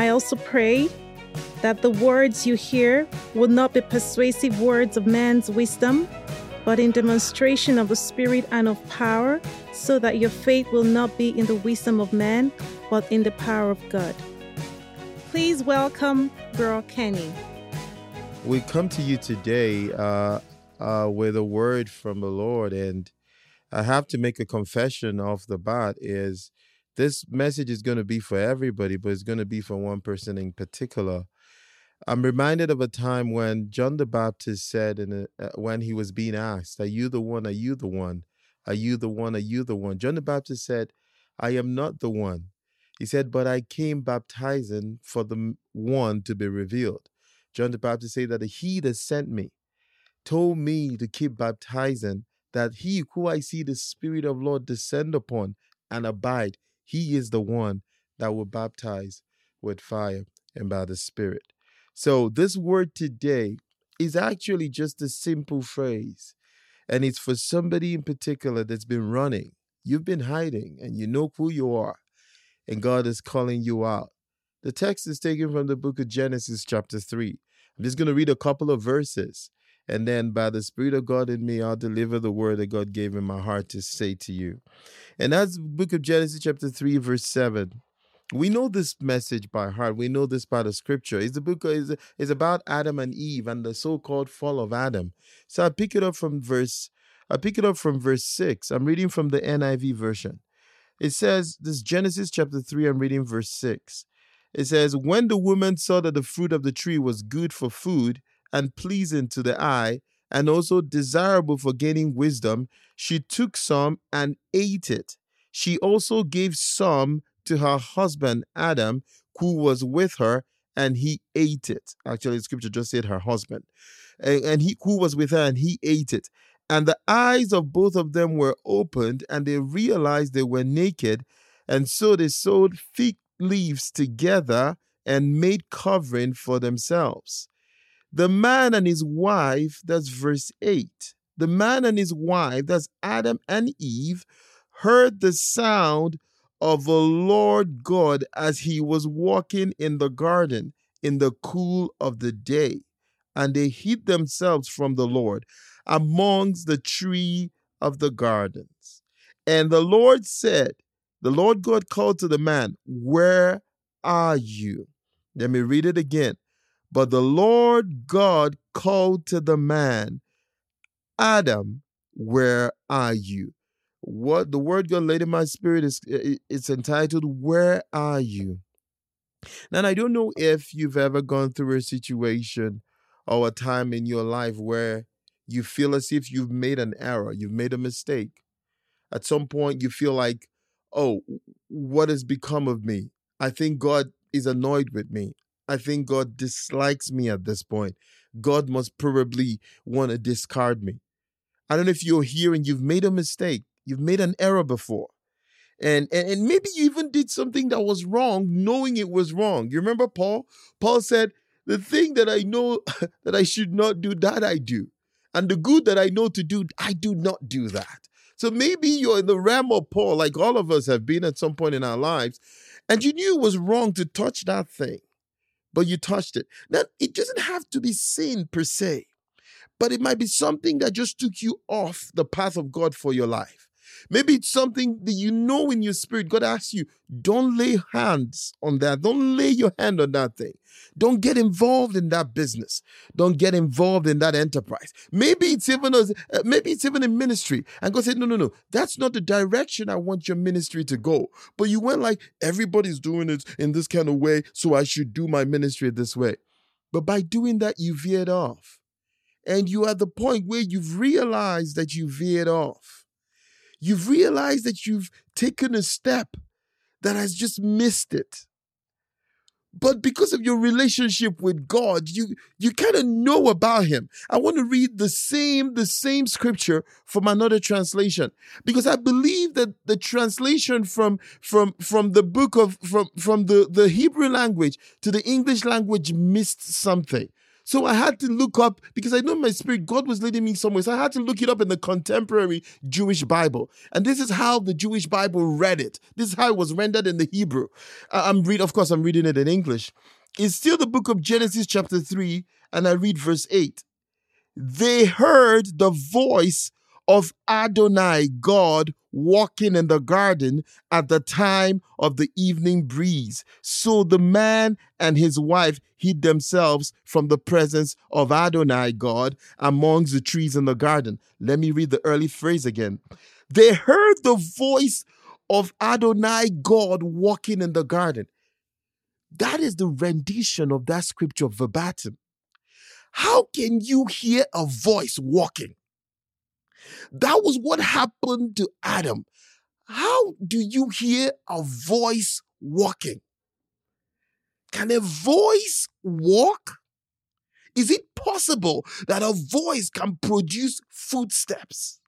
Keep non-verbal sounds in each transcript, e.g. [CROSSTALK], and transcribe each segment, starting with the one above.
I also pray that the words you hear will not be persuasive words of man's wisdom, but in demonstration of the Spirit and of power, so that your faith will not be in the wisdom of man, but in the power of God. Please welcome Bro Kene. We come to you today uh, uh, with a word from the Lord, and I have to make a confession off the bat is this message is going to be for everybody, but it's going to be for one person in particular. I'm reminded of a time when John the Baptist said, in a, uh, when he was being asked, Are you the one? Are you the one? Are you the one? Are you the one? John the Baptist said, I am not the one. He said, But I came baptizing for the one to be revealed. John the Baptist said that he that sent me told me to keep baptizing, that he who I see the Spirit of Lord descend upon and abide, he is the one that will baptize with fire and by the Spirit. So, this word today is actually just a simple phrase, and it's for somebody in particular that's been running. You've been hiding, and you know who you are, and God is calling you out. The text is taken from the book of Genesis, chapter 3. I'm just going to read a couple of verses, and then by the Spirit of God in me, I'll deliver the word that God gave in my heart to say to you. And that's book of Genesis, chapter 3, verse 7. We know this message by heart. We know this part of scripture. It's the book is is about Adam and Eve and the so-called fall of Adam. So I pick it up from verse I pick it up from verse 6. I'm reading from the NIV version. It says, this Genesis chapter 3, I'm reading verse 6. It says, When the woman saw that the fruit of the tree was good for food and pleasing to the eye, and also desirable for gaining wisdom, she took some and ate it. She also gave some to her husband Adam, who was with her, and he ate it. Actually, the scripture just said her husband. And, and he who was with her, and he ate it. And the eyes of both of them were opened, and they realized they were naked. And so they sewed fig leaves together and made covering for themselves. The man and his wife, that's verse 8. The man and his wife, that's Adam and Eve, heard the sound of the Lord God as he was walking in the garden in the cool of the day. And they hid themselves from the Lord amongst the tree of the gardens. And the Lord said, The Lord God called to the man, Where are you? Let me read it again. But the Lord God called to the man, Adam, where are you? What the word God laid in my spirit is it's entitled Where Are You? Now I don't know if you've ever gone through a situation or a time in your life where you feel as if you've made an error, you've made a mistake. At some point you feel like, oh, what has become of me? I think God is annoyed with me. I think God dislikes me at this point. God must probably want to discard me. I don't know if you're here and you've made a mistake, you've made an error before. And, and, and maybe you even did something that was wrong, knowing it was wrong. You remember Paul? Paul said, The thing that I know [LAUGHS] that I should not do, that I do. And the good that I know to do, I do not do that. So maybe you're in the realm of Paul, like all of us have been at some point in our lives, and you knew it was wrong to touch that thing, but you touched it. Now, it doesn't have to be sin per se, but it might be something that just took you off the path of God for your life. Maybe it's something that you know in your spirit. God asks you, don't lay hands on that. Don't lay your hand on that thing. Don't get involved in that business. Don't get involved in that enterprise. Maybe it's even a, uh, maybe it's even in ministry. And God said, no, no, no, that's not the direction I want your ministry to go. But you went like everybody's doing it in this kind of way, so I should do my ministry this way. But by doing that, you veered off. And you are at the point where you've realized that you veered off you've realized that you've taken a step that has just missed it. but because of your relationship with God, you you kind of know about him. I want to read the same the same scripture from another translation because I believe that the translation from from from the book of from from the the Hebrew language to the English language missed something. So I had to look up because I know my spirit, God was leading me somewhere. So I had to look it up in the contemporary Jewish Bible. And this is how the Jewish Bible read it. This is how it was rendered in the Hebrew. I'm read, of course, I'm reading it in English. It's still the book of Genesis, chapter 3, and I read verse 8. They heard the voice of Adonai, God, walking in the garden at the time of the evening breeze. So the man and his wife hid themselves from the presence of Adonai, God, amongst the trees in the garden. Let me read the early phrase again. They heard the voice of Adonai, God, walking in the garden. That is the rendition of that scripture verbatim. How can you hear a voice walking? That was what happened to Adam. How do you hear a voice walking? Can a voice walk? Is it possible that a voice can produce footsteps?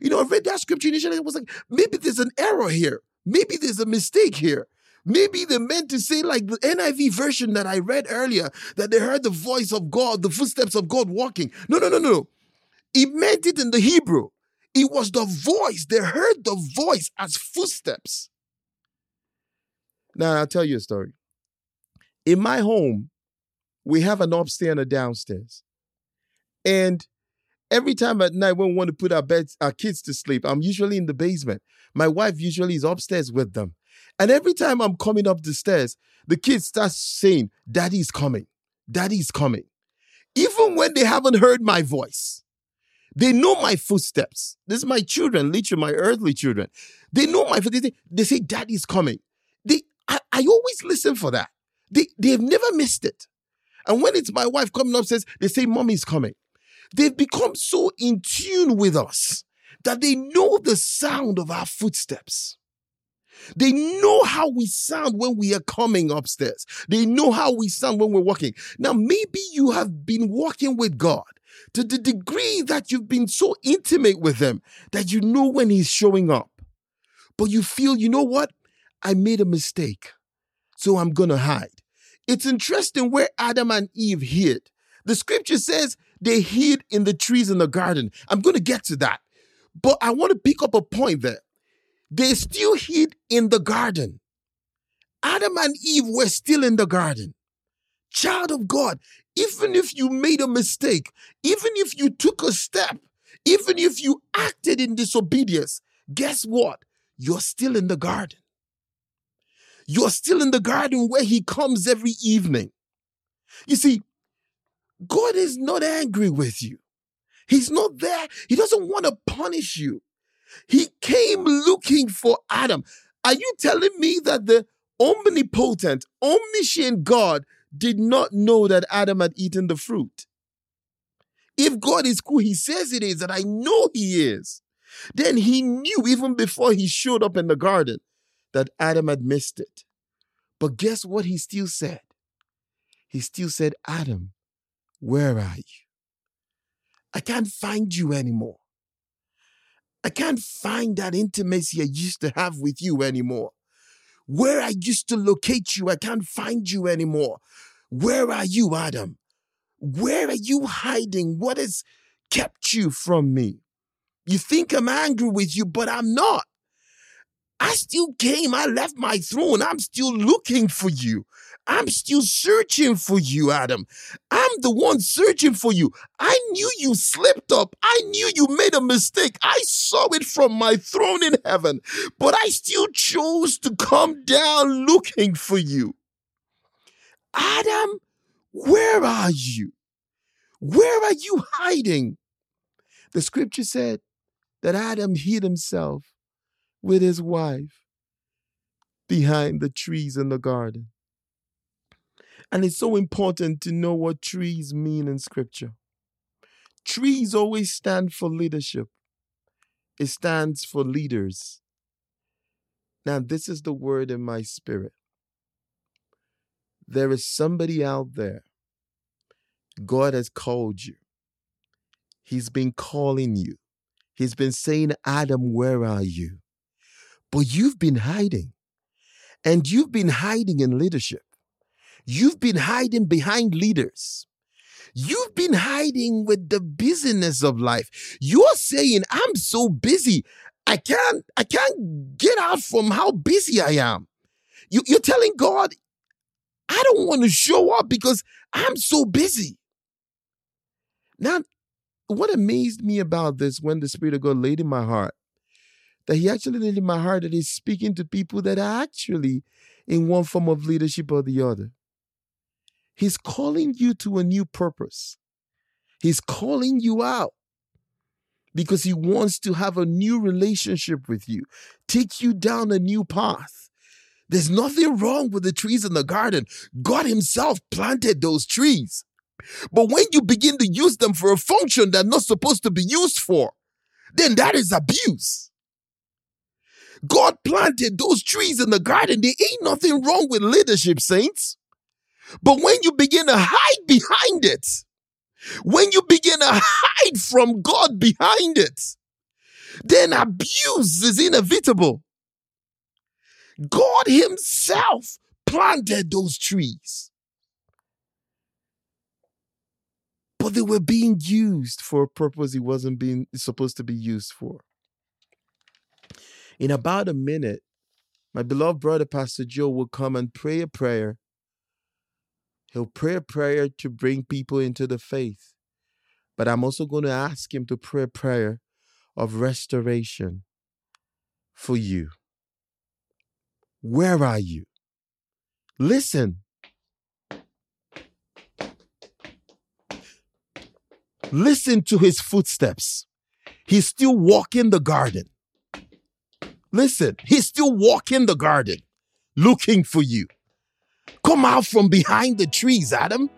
You know, I read that scripture initially. I was like, maybe there's an error here. Maybe there's a mistake here. Maybe they meant to say, like the NIV version that I read earlier, that they heard the voice of God, the footsteps of God walking. No, no, no, no. He meant it in the Hebrew. It was the voice. They heard the voice as footsteps. Now, I'll tell you a story. In my home, we have an upstairs and a downstairs. And every time at night when we want to put our beds, our kids to sleep, I'm usually in the basement. My wife usually is upstairs with them. And every time I'm coming up the stairs, the kids start saying, Daddy's coming. Daddy's coming. Even when they haven't heard my voice. They know my footsteps. This is my children, literally my earthly children. They know my footsteps. They say, Daddy's coming. They, I, I always listen for that. They, they've never missed it. And when it's my wife coming upstairs, they say, Mommy's coming. They've become so in tune with us that they know the sound of our footsteps. They know how we sound when we are coming upstairs. They know how we sound when we're walking. Now, maybe you have been walking with God to the degree that you've been so intimate with him that you know when he's showing up. But you feel, you know what? I made a mistake, so I'm going to hide. It's interesting where Adam and Eve hid. The scripture says they hid in the trees in the garden. I'm going to get to that. But I want to pick up a point there. They still hid in the garden. Adam and Eve were still in the garden. Child of God, even if you made a mistake, even if you took a step, even if you acted in disobedience, guess what? You're still in the garden. You're still in the garden where He comes every evening. You see, God is not angry with you. He's not there. He doesn't want to punish you. He came looking for Adam. Are you telling me that the omnipotent, omniscient God did not know that Adam had eaten the fruit. If God is who he says it is, that I know he is, then he knew even before he showed up in the garden that Adam had missed it. But guess what he still said? He still said, Adam, where are you? I can't find you anymore. I can't find that intimacy I used to have with you anymore. Where I used to locate you, I can't find you anymore. Where are you, Adam? Where are you hiding? What has kept you from me? You think I'm angry with you, but I'm not. I still came. I left my throne. I'm still looking for you. I'm still searching for you, Adam. I'm the one searching for you. I knew you slipped up. I knew you made a mistake. I saw it from my throne in heaven, but I still chose to come down looking for you. Adam, where are you? Where are you hiding? The scripture said that Adam hid himself with his wife behind the trees in the garden. And it's so important to know what trees mean in scripture. Trees always stand for leadership, it stands for leaders. Now, this is the word in my spirit. there is somebody out there. God has called you. He's been calling you. He's been saying, Adam, where are you? But you've been hiding. And you've been hiding in leadership. You've been hiding behind leaders. You've been hiding with the busyness of life. You're saying, I'm so busy. I can't, I can't get out from how busy I am. You, you're telling God, I don't want to show up because I'm so busy. Now, what amazed me about this when the Spirit of God laid in my heart, that He actually laid in my heart that He's speaking to people that are actually in one form of leadership or the other. He's calling you to a new purpose. He's calling you out because He wants to have a new relationship with you, take you down a new path. There's nothing wrong with the trees in the garden. God Himself planted those trees. But when you begin to use them for a function they're not supposed to be used for, then that is abuse. God planted those trees in the garden. There ain't nothing wrong with leadership, saints. But when you begin to hide behind it, when you begin to hide from God behind it, then abuse is inevitable. God Himself planted those trees. But they were being used for a purpose it wasn't being supposed to be used for. In about a minute, my beloved brother, Pastor Joe, will come and pray a prayer. He'll pray a prayer to bring people into the faith. But I'm also going to ask him to pray a prayer of restoration for you. Where are you? Listen. Listen to his footsteps. He's still walking the garden. Listen, he's still walking the garden looking for you. Come out from behind the trees, Adam.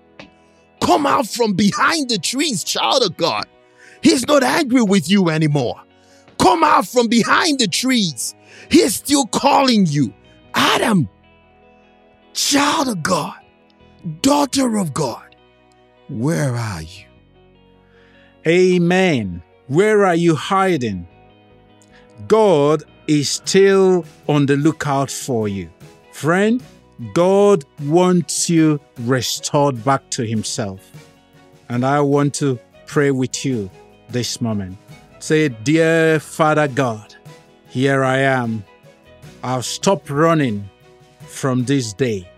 Come out from behind the trees, child of God. He's not angry with you anymore. Come out from behind the trees. He's still calling you. Adam, child of God, daughter of God, where are you? Amen. Where are you hiding? God is still on the lookout for you. Friend, God wants you restored back to Himself. And I want to pray with you this moment. Say, Dear Father God, here I am. I'll stop running from this day.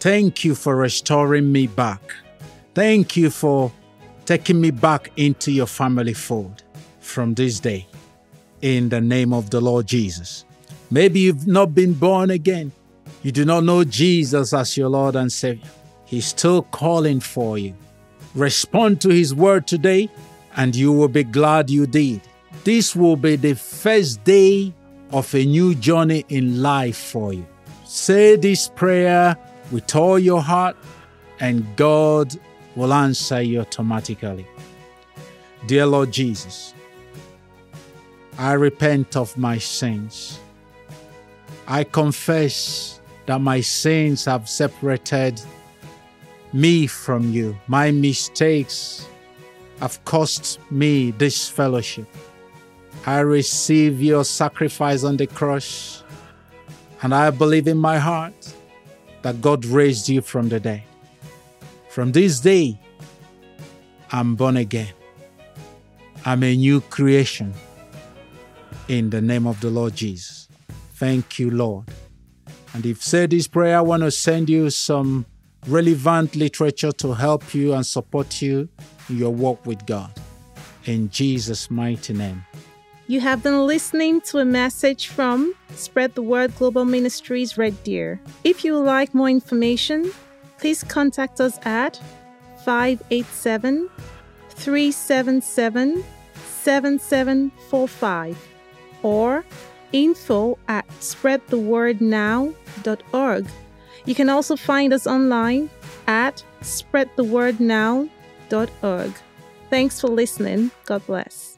Thank you for restoring me back. Thank you for taking me back into your family fold from this day. In the name of the Lord Jesus. Maybe you've not been born again. You do not know Jesus as your Lord and Savior. He's still calling for you. Respond to His word today, and you will be glad you did. This will be the first day of a new journey in life for you. Say this prayer with all your heart, and God will answer you automatically. Dear Lord Jesus, I repent of my sins. I confess that my sins have separated me from you. My mistakes have cost me this fellowship. I receive your sacrifice on the cross, and I believe in my heart that God raised you from the dead. From this day, I'm born again. I'm a new creation in the name of the Lord Jesus. Thank you, Lord. And if said this prayer, I want to send you some relevant literature to help you and support you in your walk with God. In Jesus' mighty name. You have been listening to a message from Spread the Word Global Ministries Red Deer. If you would like more information, please contact us at 587 377 7745 or info at spreadthewordnow.org. You can also find us online at spreadthewordnow.org. Thanks for listening. God bless.